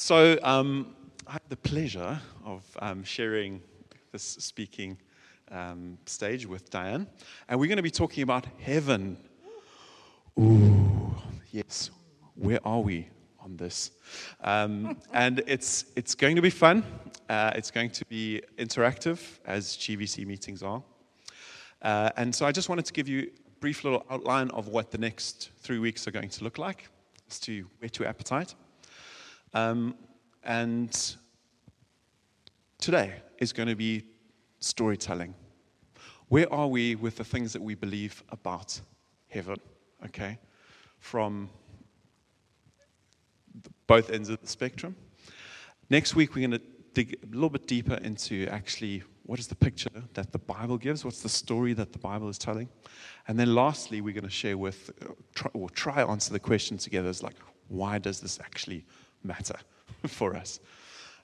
So, um, I have the pleasure of um, sharing this speaking um, stage with Diane, and we're going to be talking about heaven. Ooh, yes. Where are we on this? Um, and it's it's going to be fun. Uh, it's going to be interactive, as GVC meetings are. Uh, and so, I just wanted to give you a brief little outline of what the next three weeks are going to look like, as to whet your appetite. Um, and today is going to be storytelling. Where are we with the things that we believe about heaven? Okay? From both ends of the spectrum. Next week, we're going to dig a little bit deeper into actually what is the picture that the Bible gives? What's the story that the Bible is telling? And then lastly, we're going to share with, try, or try answer the question together is like, why does this actually matter for us?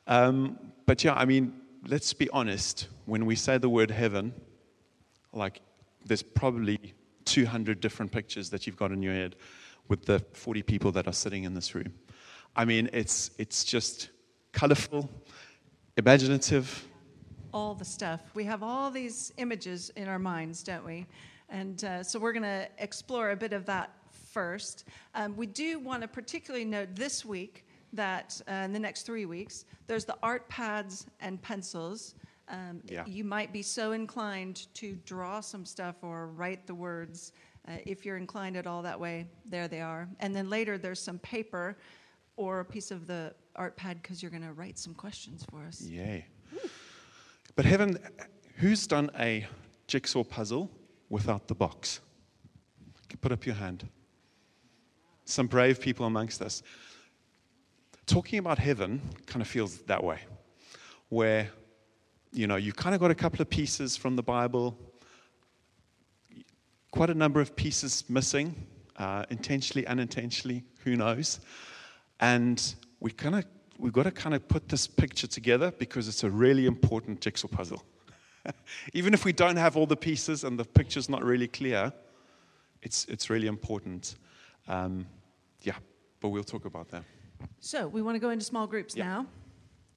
Um, but yeah, I mean, let's be honest. When we say the word heaven, like there's probably 200 different pictures that you've got in your head with the 40 people that are sitting in this room. I mean, it's, it's just colorful, imaginative. All the stuff. We have all these images in our minds, don't we? And uh, so we're going to explore a bit of that first. Um, we do want to particularly note this week that uh, in the next three weeks, there's the art pads and pencils. Um, Yeah. You might be so inclined to draw some stuff or write the words. Uh, if you're inclined at all that way, there they are. And then later, there's some paper or a piece of the art pad because you're going to write some questions for us. Yay. But heaven, who's done a jigsaw puzzle without the box? Put up your hand. Some brave people amongst us. Talking about heaven kind of feels that way, where, you know, you've kind of got a couple of pieces from the Bible, quite a number of pieces missing, uh, intentionally, unintentionally, who knows. And we kind of we've got to kind of put this picture together because it's a really important jigsaw puzzle. Even if we don't have all the pieces and the picture's not really clear, it's it's really important. Um, yeah, but we'll talk about that. So we want to go into small groups Yeah. now.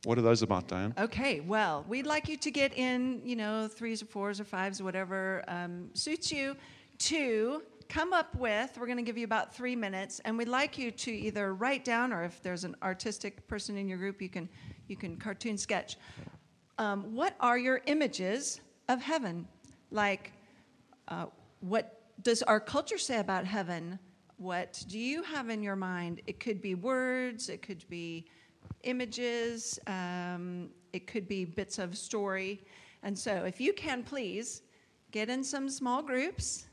What are those about, Diane? Okay, well, we'd like you to get in, you know, threes or fours or fives or whatever um, suits you to come up with. We're going to give you about three minutes, and we'd like you to either write down, or if there's an artistic person in your group, you can you can cartoon sketch. Um, what are your images of heaven? Like, uh, what does our culture say about heaven? What do you have in your mind? It could be words, it could be images, um, it could be bits of story. And so, if you can please get in some small groups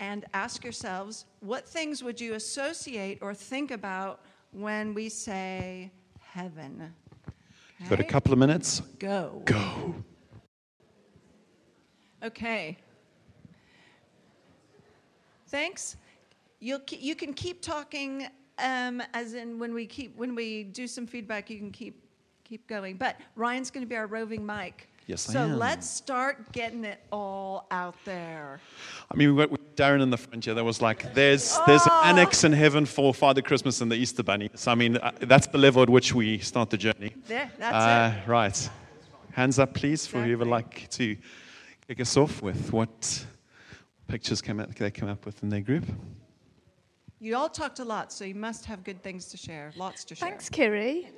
and ask yourselves what things would you associate or think about when we say heaven? You've got a couple of minutes. Go. Go. Okay. Thanks. You'll, you can keep talking, um, as in when we keep when we do some feedback, you can keep keep going. But Ryan's going to be our roving mic. Yes, I so am. let's start getting it all out there. I mean, we got Darren in the front here. That was like, there's there's an annex in heaven for Father Christmas and the Easter Bunny. So I mean, uh, that's the level at which we start the journey. There, that's Uh, right. Hands up, please, for whoever would like to kick us off with what pictures came up, they came up with in their group. It. You all talked a lot, so you must have good things to share. Lots to share. Thanks, Kiri.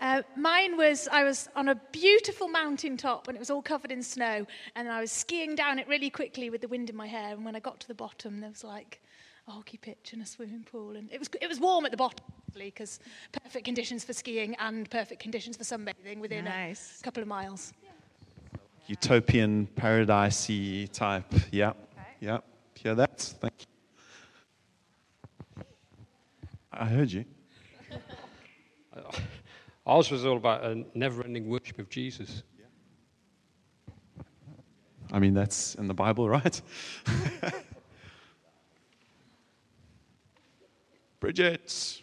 Uh, mine was I was on a beautiful mountain top and it was all covered in snow, and I was skiing down it really quickly with the wind in my hair. And when I got to the bottom, there was like a hockey pitch and a swimming pool, and it was it was warm at the bottom because perfect conditions for skiing and perfect conditions for sunbathing within Nice. a couple of miles. Utopian, paradisey type. Yeah. Yeah. Hear that? Thank you. I heard you. Ours was all about a never-ending worship of Jesus. I mean, that's in the Bible, right? Bridget.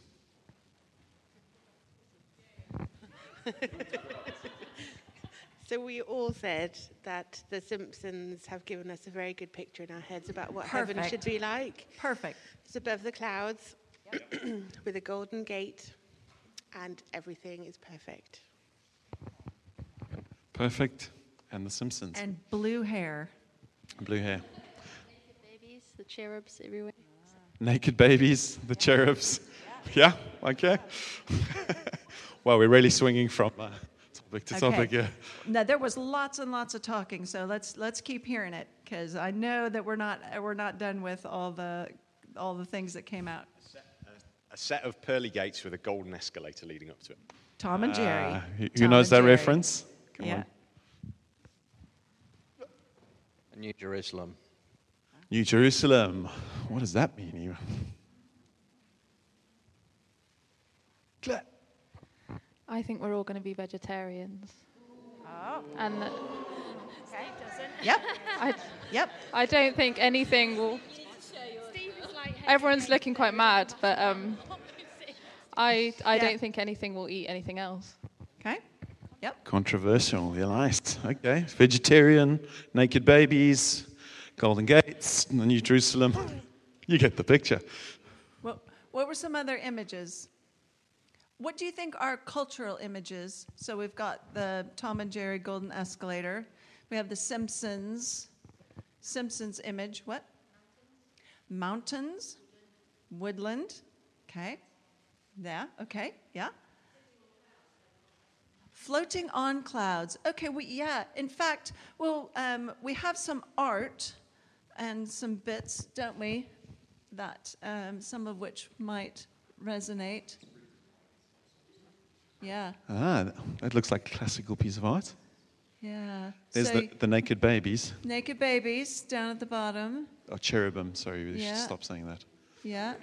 So we all said that The Simpsons have given us a very good picture in our heads about what heaven should be like. Perfect. It's above the clouds with a golden gate and everything is perfect. Perfect. And The Simpsons. And blue hair. Blue hair. Naked babies, the cherubs everywhere. Naked babies, the cherubs. Yeah, okay. well, we're really swinging from uh, topic to topic Okay. here. Now there was lots and lots of talking, so let's let's keep hearing it because I know that we're not we're not done with all the all the things that came out. A set of pearly gates with a golden escalator leading up to it. Tom and Jerry. Uh, who who Tom knows that Jerry. reference? Come yeah. on. New Jerusalem. New Jerusalem. What does that mean? even? Claire. I think we're all going to be vegetarians. Oh. And that- Yep. I, Yep. I don't think anything will. Everyone's looking quite mad, but um, I, I don't think anything will eat anything else. Okay. Yep. Controversial, yeah, nice. Okay. Vegetarian, naked babies, Golden Gates, the New Jerusalem. You get the picture. What what were some other images? What do you think are cultural images? So we've got the Tom and Jerry golden escalator. We have the Simpsons. Simpsons image. What? Mountains. Woodland. Okay. Yeah. Okay. Yeah. Floating on clouds. Okay. We yeah. In fact, well, um, we have some art and some bits, don't we? That um, some of which might resonate. Yeah. Ah, that looks like a classical piece of art. Yeah. There's so the, the naked babies. naked babies down at the bottom. Oh, cherubim, sorry, we Yeah. should stop saying that. Yeah.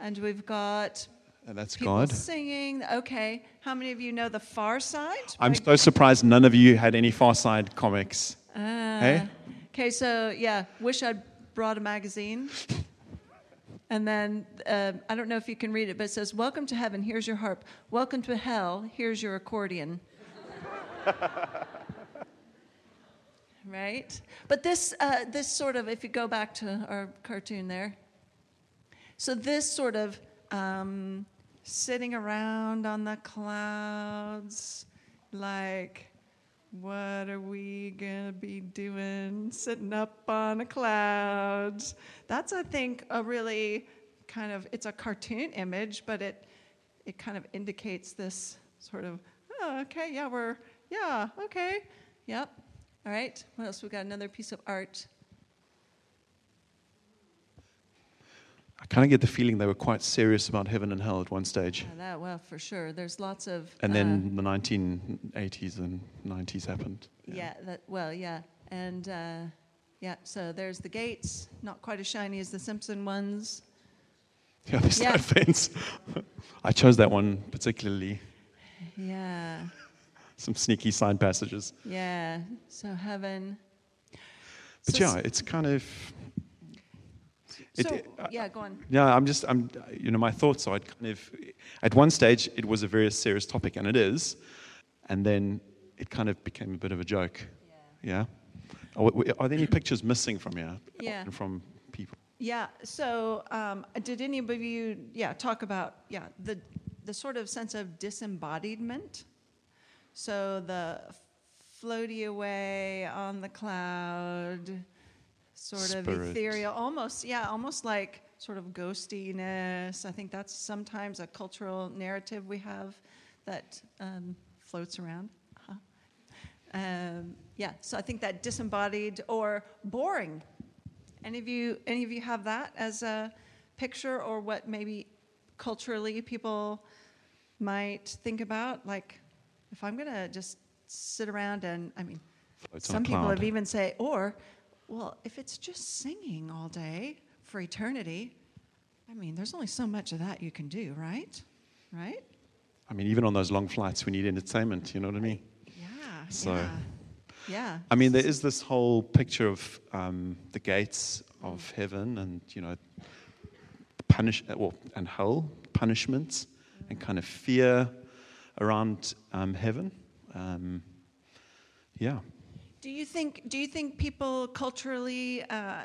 And we've got And that's people God. singing. Okay. How many of you know the Far Side? I'm so surprised none of you had any Far Side comics. Ah. Hey? Okay, so yeah, wish I'd brought a magazine. And then uh, I don't know if you can read it, but it says, "Welcome to heaven. Here's your harp. Welcome to hell. Here's your accordion." right. But this, uh, this sort of, if you go back to our cartoon there, so this sort of um, sitting around on the clouds, like, what are we gonna be doing sitting up on the clouds? That's, I think, a really kind of it's a cartoon image, but it it kind of indicates this sort of oh, okay, yeah, we're yeah, okay, yep. All right. What else? We got another piece of art. I kind of get the feeling they were quite serious about heaven and hell at one stage. Yeah, that well, for sure. There's lots of And uh, then the 1980s and 90s happened. Yeah, that well, yeah, and uh, yeah. So there's the gates, not quite as shiny as the Simpson ones. Yeah, there's Yeah. that fence. I chose that one particularly. Yeah, Some sneaky side passages. yeah. So heaven. But So yeah, it's kind of. It, So uh, yeah, go on. yeah, I'm just, I'm, you know, my thoughts are, I'd kind of, at one stage, it was a very serious topic, and it is, and then it kind of became a bit of a joke. Yeah. Are, are there any pictures missing from here? Yeah. And from people? Yeah. So um, did any of you, yeah, talk about yeah the the sort of sense of disembodiment? So the floaty away on the cloud, sort of ethereal, almost yeah, almost like sort of ghostiness. I think that's sometimes a cultural narrative we have that um, floats around. Uh-huh. Um, yeah, so I think that disembodied or boring. Any of you, any of you have that as a picture, or what maybe culturally people might think about? Like, if I'm gonna just sit around and, I mean, a some people have even say, or, well, if it's just singing all day for eternity, I mean, there's only so much of that you can do, right? Right? I mean, even on those long flights, we need entertainment, you know what I mean? Yeah. So- yeah. Yeah. I mean, there is this whole picture of um, the gates of heaven and, you know, punish, well, and hell, punishments, and kind of fear around um, heaven. Um, yeah. Do you think? Do you think people culturally, uh,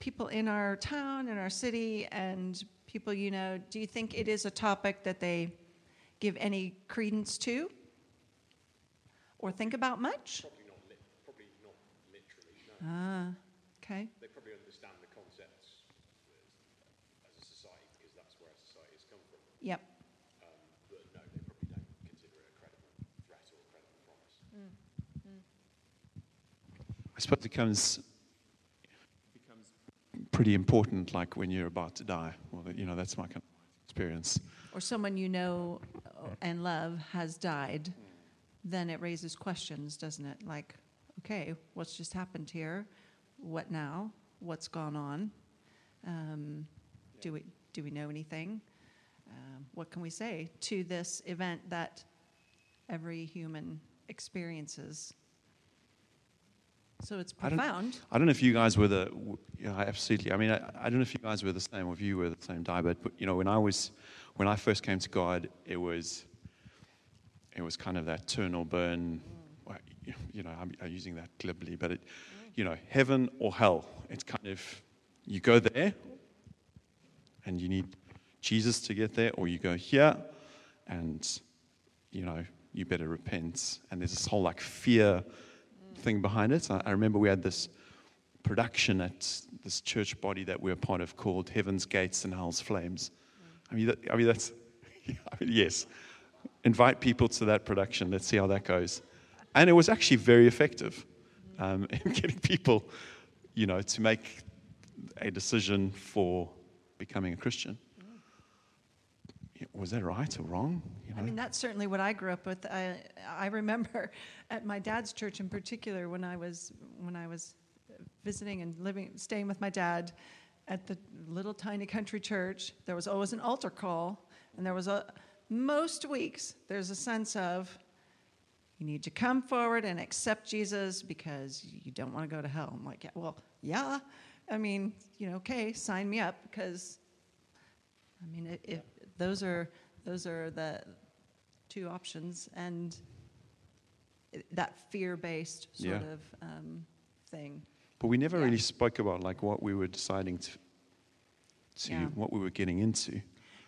people in our town, in our city, and people you know, do you think it is a topic that they give any credence to or think about much? Probably not, li- probably not literally, no. Ah, okay. They probably understand the concepts as, as a society because that's where our society has come from. Yep. Um, but no, they probably don't consider it a credible threat or a credible promise. I suppose it becomes becomes pretty important, like when you're about to die. Well, you know, that's my kind of experience. Or someone you know and love has died, then it raises questions, doesn't it? Like, okay, what's just happened here? What now? What's gone on? Um, do we do we know anything? Um, what can we say to this event that every human experiences? So it's I don't- profound. I don't know if you guys were the, yeah, absolutely. I mean, I, I don't know if you guys were the same or if you were the same Di, but, but you know, when I was, when I first came to God, it was, it was kind of that turn or burn. well, You know, I'm, I'm using that glibly, but it, you know, heaven or hell. It's kind of, you go there, and you need Jesus to get there, or you go here, and you know, you better repent. And there's this whole like fear thing behind it. I, I remember we had this production at this church body that we're part of called Heaven's Gates and Hell's Flames. I mean, that, I mean that's I mean, yes. Invite people to that production. Let's see how that goes. And it was actually very effective um, in getting people, you know, to make a decision for becoming a Christian. Was that right or wrong? You I mean, that's certainly what I grew up with. I, I remember at my dad's church in particular when I was when I was visiting and living, staying with my dad at the little tiny country church. There was always an altar call, and there was a most weeks there's a sense of you need to come forward and accept Jesus because you don't want to go to hell. I'm like, yeah, well, yeah. I mean, you know, okay, sign me up because I mean, it, it, those are those are the two options, and that fear-based sort Yeah. of um, thing. But we never Yeah. really spoke about like what we were deciding to, to Yeah. what we were getting into.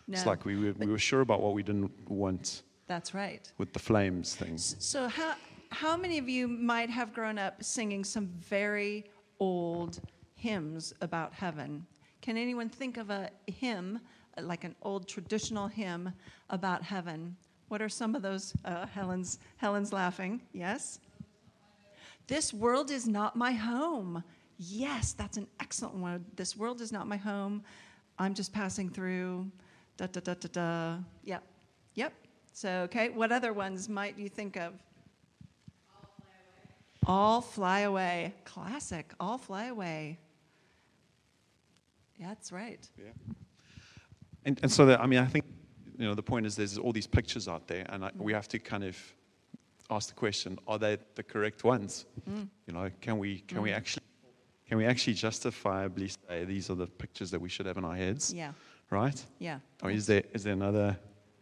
It's like we were, we were sure about what we didn't want That's right. with the flames thing. So how how many of you might have grown up singing some very old hymns about heaven? Can anyone think of a hymn, like an old traditional hymn about heaven? What are some of those? Uh, Helen's Helen's laughing. Yes. This world is not my home. Yes, that's an excellent one. This world is not my home. I'm just passing through. Da da da da da. Yep. Yep. So, okay, what other ones might you think of? I'll Fly Away. Classic. I'll Fly Away. Yeah, that's right. Yeah. And, and so, that, I mean, I think, you know, the point is there's all these pictures out there, and I, we have to kind of ask the question: Are they the correct ones? Mm. You know, can we can we mm. actually can we actually justifiably say these are the pictures that we should have in our heads? Yeah, Right? yeah. Or is there is there another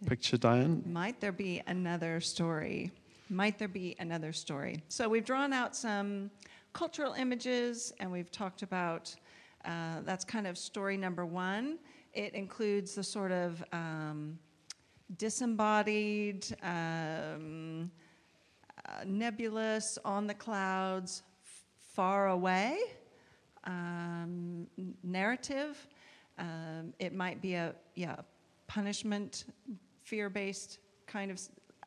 picture, Diane? Might there be another story? Might there be another story? So we've drawn out some cultural images and we've talked about uh, that's kind of story number one. It includes the sort of um, disembodied, um, uh, nebulous, on the clouds, f- far away um, narrative. Um, it might be a yeah punishment, fear-based kind of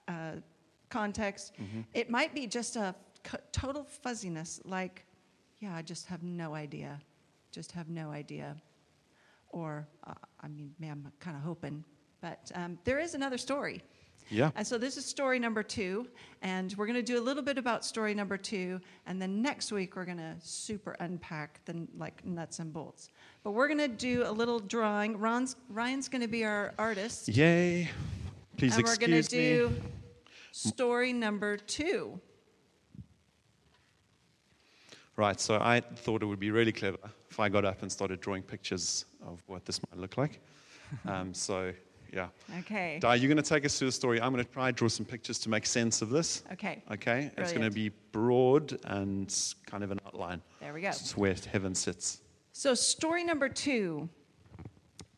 uh, context. It might be just a c- total fuzziness, like yeah, I just have no idea, just have no idea. Or uh, I mean, man, I'm kind of hoping, but um, there is another story. Yeah. And so this is story number two, and we're going to do a little bit about story number two, and then next week we're going to super unpack the like nuts and bolts. But we're going to do a little drawing. Ron's, Ryan's going to be our artist, Yay! Please and we're going to do story number two. Right, so I thought it would be really clever if I got up and started drawing pictures of what this might look like. um, so, yeah. Okay. Di, you're going to take us through the story. I'm going to try draw some pictures to make sense of this. Okay. Okay? It's going to be broad and kind of an outline. There we go. It's where heaven sits. So story number two.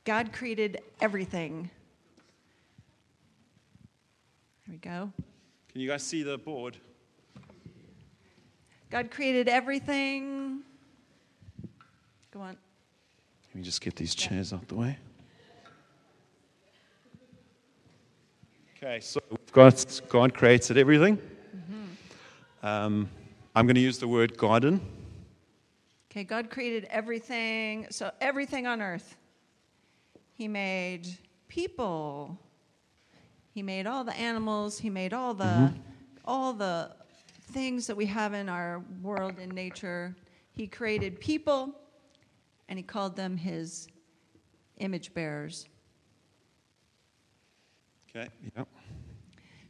God created everything. There we go. Can you guys see the board? God created everything. Go on. Let me just get these chairs out the way. Okay, so we've got God created everything. Um, I'm going to use the word garden. Okay, God created everything. So, everything on earth. He made people. He made all the animals. He made all the all the things that we have in our world in nature. He created people and he called them his image bearers. Okay, yeah.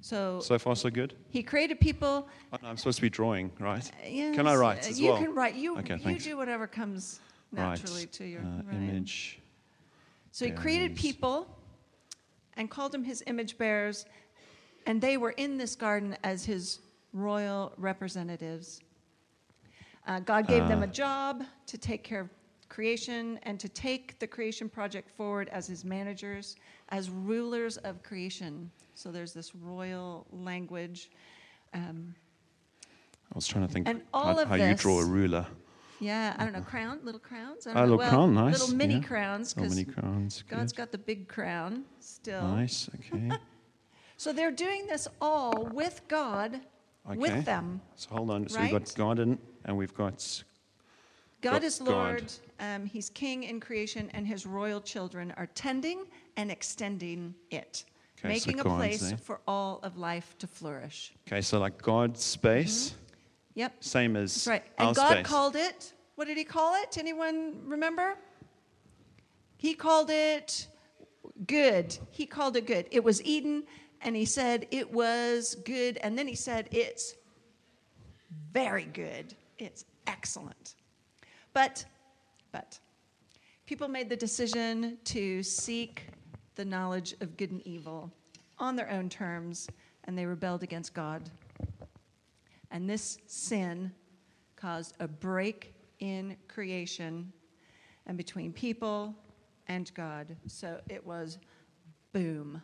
So, So far, so good. he created people. Oh, no, I'm supposed to be drawing, right? Yes, Can I write uh, as you well? can write. You, Okay, you thanks. do whatever comes naturally right. to your uh, right. image. So he created people and called them his image bearers, and they were in this garden as his royal representatives. Uh, God gave them a Ah. job to take care of creation and to take the creation project forward as his managers, as rulers of creation. So there's this royal language. Um, I was trying to think And all how, of how you draw a ruler. yeah, I don't know, crown, little crowns. I Ah, don't know. little well, crown, nice. Little mini yeah. crowns, Little mini crowns. God's good. got the big crown still. Nice, okay. So they're doing this all with God, okay. with them. So hold on. So we've got God in, and we've got. God God- is God. Lord. Um, he's king in creation, and his royal children are tending and extending it, Okay, so making a God's place for all of life to flourish. Okay, so like God's space, Yep, same as that's right. And God space. called it. What did He call it? Anyone remember? He called it good. He called it good. It was Eden, and He said it was good, and then He said it's very good. It's excellent. But, but, people made the decision to seek the knowledge of good and evil on their own terms, and they rebelled against God. And this sin caused a break in creation and between people and God. So it was boom,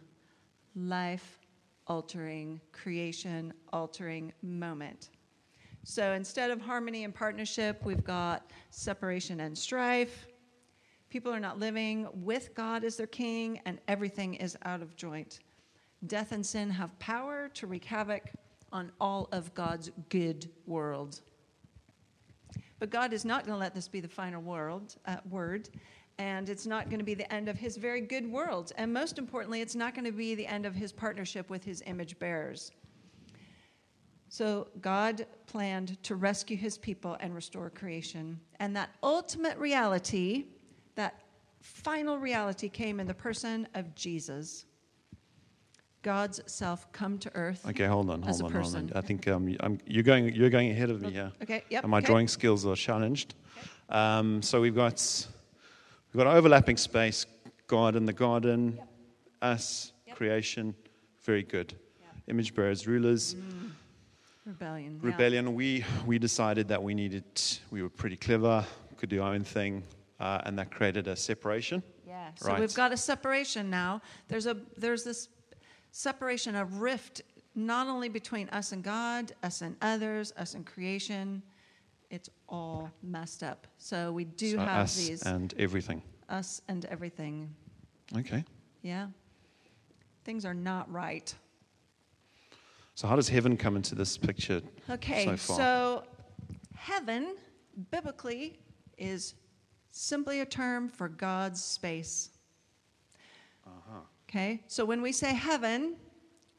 life altering, creation altering moment. So instead of harmony and partnership, we've got separation and strife. People are not living with God as their king, and everything is out of joint. Death and sin have power to wreak havoc on all of God's good world. But God is not going to let this be the final world, uh, word, and it's not going to be the end of his very good world. And most importantly, it's not going to be the end of his partnership with his image bearers. So God planned to rescue his people and restore creation. And that ultimate reality, that final reality, came in the person of Jesus. God's self come to earth. Okay, hold on, hold on, hold on. I think um, I'm, you're going you're going ahead of me here. Okay, yep. And my okay. drawing skills are challenged. Um, so we've got we've got overlapping space, God in the garden, us, creation, very good. Image bearers, rulers, Rebellion. yeah. rebellion. We we decided that we needed we were pretty clever, could do our own thing, uh, and that created a separation. Yeah. So Right. we've got a separation now. There's a there's this separation, a rift, not only between us and God, us and others, us and creation. It's all messed up. So we do So have us these and everything. us and everything. Okay. Yeah. Things are not right. So how does heaven come into this picture Okay, so far? so heaven, biblically, is simply a term for God's space. Uh-huh. Okay, so when we say heaven,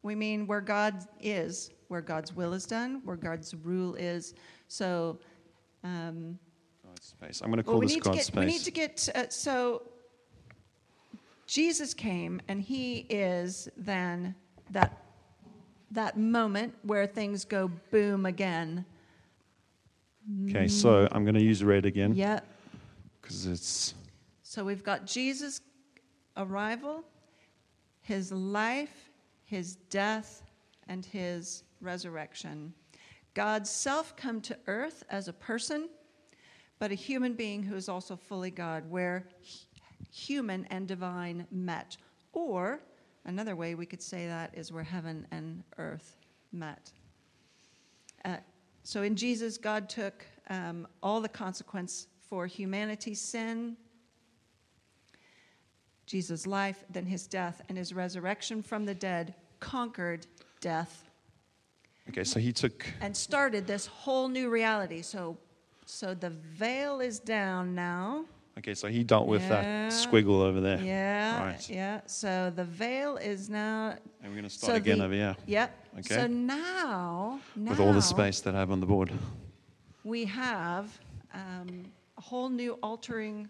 we mean where God is, where God's will is done, where God's rule is. So, um, space. I'm going to well, call we this need to get space. we need to get uh, so. Jesus came, and He is then that that moment where things go boom again. Okay, so I'm going to use red again Yeah. because it's So we've got Jesus' arrival, his life, his death, and his resurrection. God's self come to earth as a person, but a human being who is also fully God, where human and divine met. Or another way we could say that is where heaven and earth met. Uh, so in Jesus, God took um, all the consequence for humanity's sin, Jesus' life, then his death, and his resurrection from the dead conquered death Okay, so he took. and started this whole new reality. So, so the veil is down now. Okay, so he dealt with Yeah. that squiggle over there. Yeah, Right. yeah. So the veil is now. And we're going to start so again the- over here Yep. Okay. So now, now with all the space that I have on the board. we have um, a whole new altering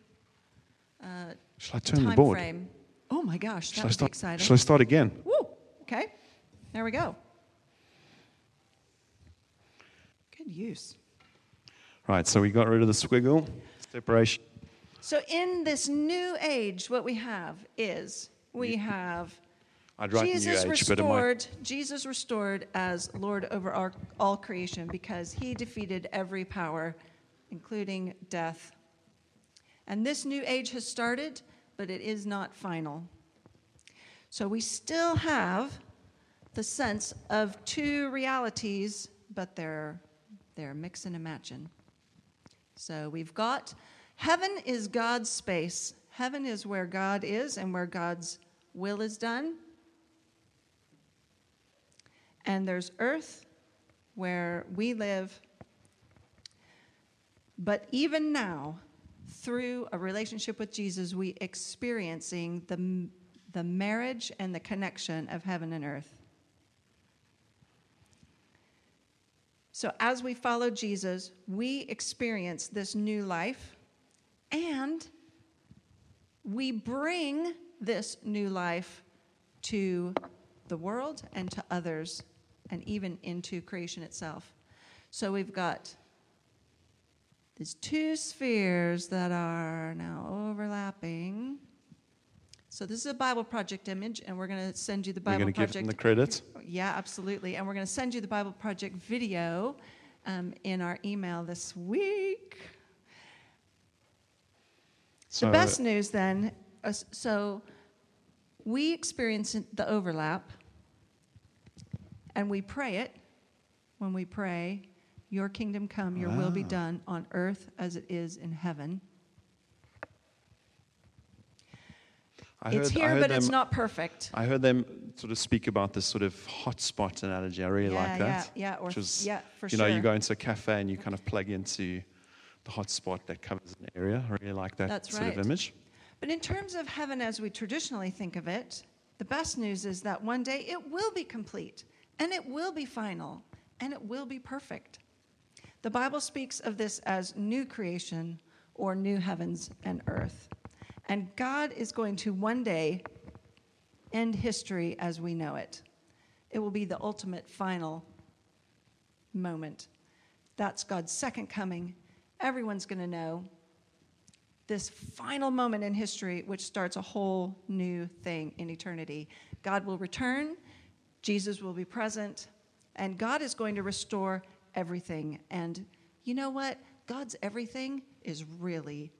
uh, Shall I turn the board? frame. Oh my gosh, that Shall I, start, exciting. shall I start again? Woo! Okay, there we go. Good use. Right, so we got rid of the squiggle, separation. So in this new age, what we have is we have Jesus age, but it might. restored. Jesus restored as Lord over our, all creation because He defeated every power, including death. And this new age has started, but it is not final. So we still have the sense of two realities, but they're they're mixing and matching. So we've got heaven is God's space. Heaven is where God is and where God's will is done. And there's earth where we live. But even now, through a relationship with Jesus, we experiencing the, the marriage and the connection of heaven and earth. So as we follow Jesus, we experience this new life and we bring this new life to the world and to others and even into creation itself. So we've got these two spheres that are now overlapping. So this is a Bible Project image, and we're going to send you the Bible We're Bible going to give Project. them the credit. Yeah, absolutely. And we're going to send you the Bible Project video um, in our email this week. So, the best news then, uh, so we experience the overlap and we pray it when we pray, Your kingdom come, Your will be done on earth as it is in heaven. I it's heard- I here, but it's not perfect. I heard them sort of speak about this sort of hotspot analogy. I really Yeah, like that. yeah, yeah, or- which was, yeah, for you know, you go into a cafe and you kind of plug into the hotspot that covers an area. I really like that That's sort right. of image. But in terms of heaven as we traditionally think of it, the best news is that one day it will be complete and it will be final and it will be perfect. The Bible speaks of this as new creation or new heavens and earth. And God is going to one day end history as we know it. It will be the ultimate final moment. That's God's second coming. Everyone's going to know this final moment in history, which starts a whole new thing in eternity. God will return, Jesus will be present, and God is going to restore everything. And you know what? God's everything is really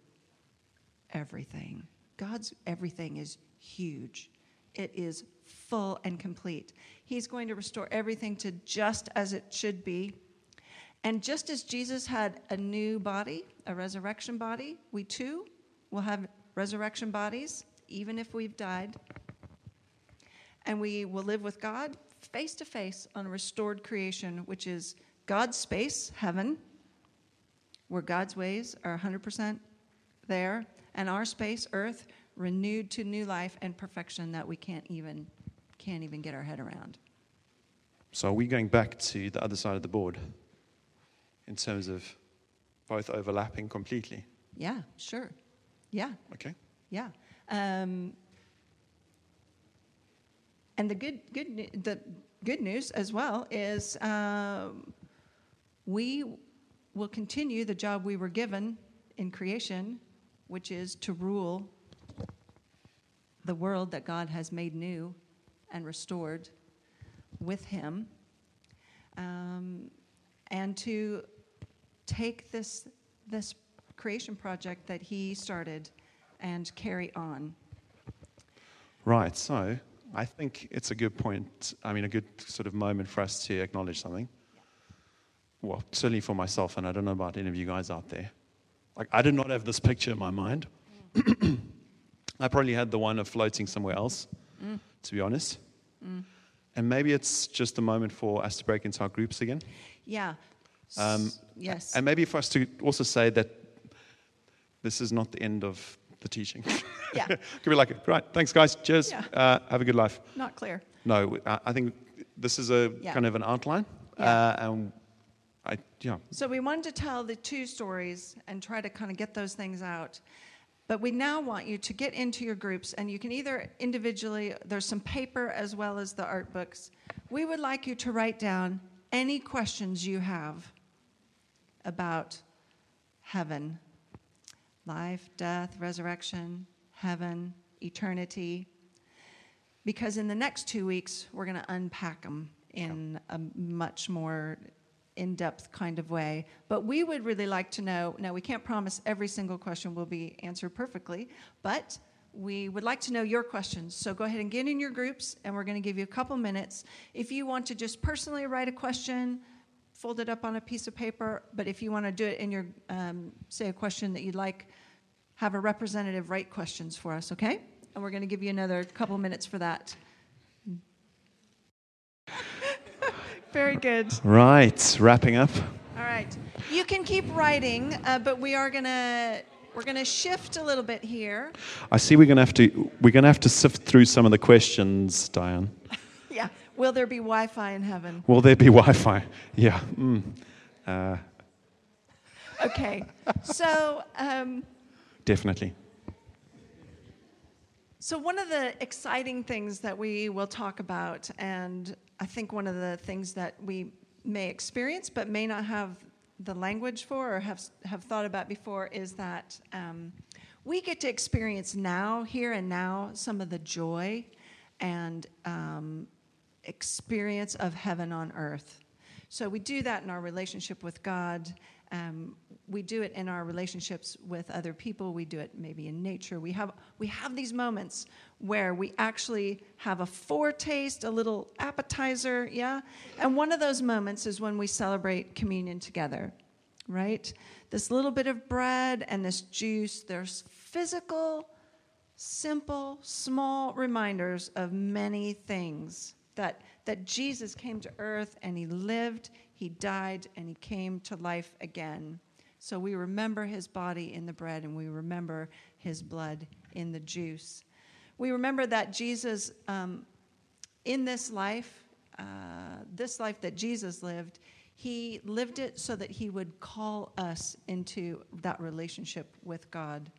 everything. God's everything is huge, it is full and complete. He's going to restore everything to just as it should be. And just as Jesus had a new body, a resurrection body, we too will have resurrection bodies, even if we've died. And we will live with God face to face on restored creation, which is God's space, heaven, where God's ways are 100% there, and our space, earth, renewed to new life and perfection that we can't even can't even get our head around. So are we going back to the other side of the board in terms of both overlapping completely? Yeah, sure. Yeah. Okay. Yeah. Um, and the good, good, the good news as well is um, we will continue the job we were given in creation, which is to rule the world that God has made new and restored with Him, um, and to take this this creation project that He started and carry on. Right. So I think it's a good point. I mean, a good sort of moment for us to acknowledge something. Well, certainly for myself, and I don't know about any of you guys out there. Like, I did not have this picture in my mind. I probably had the one of floating somewhere else, to be honest. And maybe it's just a moment for us to break into our groups again. Yeah. Um, yes. And maybe for us to also say that this is not the end of the teaching. Yeah. Could be like, right, thanks, guys. Cheers. Yeah. Uh, have a good life. Not clear. No, I I think this is a Yeah. kind of an outline. Yeah. Uh, and I, yeah. So we wanted to tell the two stories and try to kind of get those things out. But we now want you to get into your groups, and you can either individually, there's some paper as well as the art books. We would like you to write down any questions you have about heaven life, death, resurrection, heaven, eternity. Because in the next two weeks, we're going to unpack them in a much more in depth kind of way. But we would really like to know now, we can't promise every single question will be answered perfectly, but we would like to know your questions. So go ahead and get in your groups, and we're going to give you a couple minutes. If you want to just personally write a question, fold it up on a piece of paper. But if you want to do it in your, um, say, a question that you'd like, have a representative write questions for us, okay? And we're going to give you another couple minutes for that. Very good. Right, wrapping up. All right. You can keep writing, uh, but we are going to. We're going to shift a little bit here. I see we're going to have to we're going to have to sift through some of the questions, Diane. Yeah. Will there be Wi Fi in heaven? Will there be Wi-Fi? Yeah. Mm. Uh, Okay. So, um, definitely. So, one of the exciting things that we will talk about, and I think one of the things that we may experience but may not have the language for or have, have thought about before, is that um, we get to experience now, here and now, some of the joy and um, experience of heaven on earth. So, we do that in our relationship with God. Um, we do it in our relationships with other people. We do it maybe in nature. We have, we have these moments where we actually have a foretaste, a little appetizer, yeah? And one of those moments is when we celebrate communion together, right? This little bit of bread and this juice, there's physical, simple, small reminders of many things that, that Jesus came to earth and he lived, he died, and he came to life again. So we remember his body in the bread and we remember his blood in the juice. We remember that Jesus, um, in this life, uh, this life that Jesus lived, he lived it so that he would call us into that relationship with God.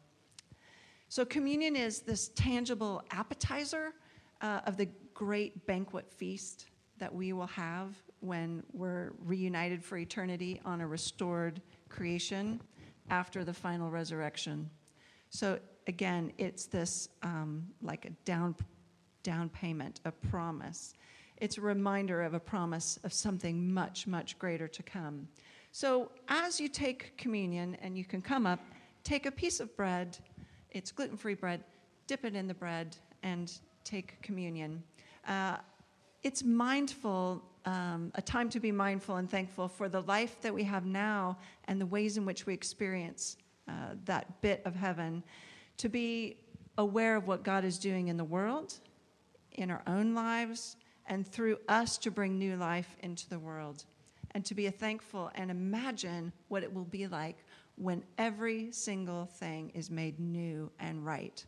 So, communion is this tangible appetizer uh, of the great banquet feast that we will have when we're reunited for eternity on a restored creation after the final resurrection. So, again, it's this um, like a down, down payment, a promise. It's a reminder of a promise of something much, much greater to come. So, as you take communion, and you can come up, take a piece of bread, it's gluten free bread, dip it in the bread, and take communion. Uh, it's mindful, um, a time to be mindful and thankful for the life that we have now and the ways in which we experience uh, that bit of heaven, to be aware of what God is doing in the world, in our own lives, and through us to bring new life into the world, and to be thankful and imagine what it will be like when every single thing is made new and right.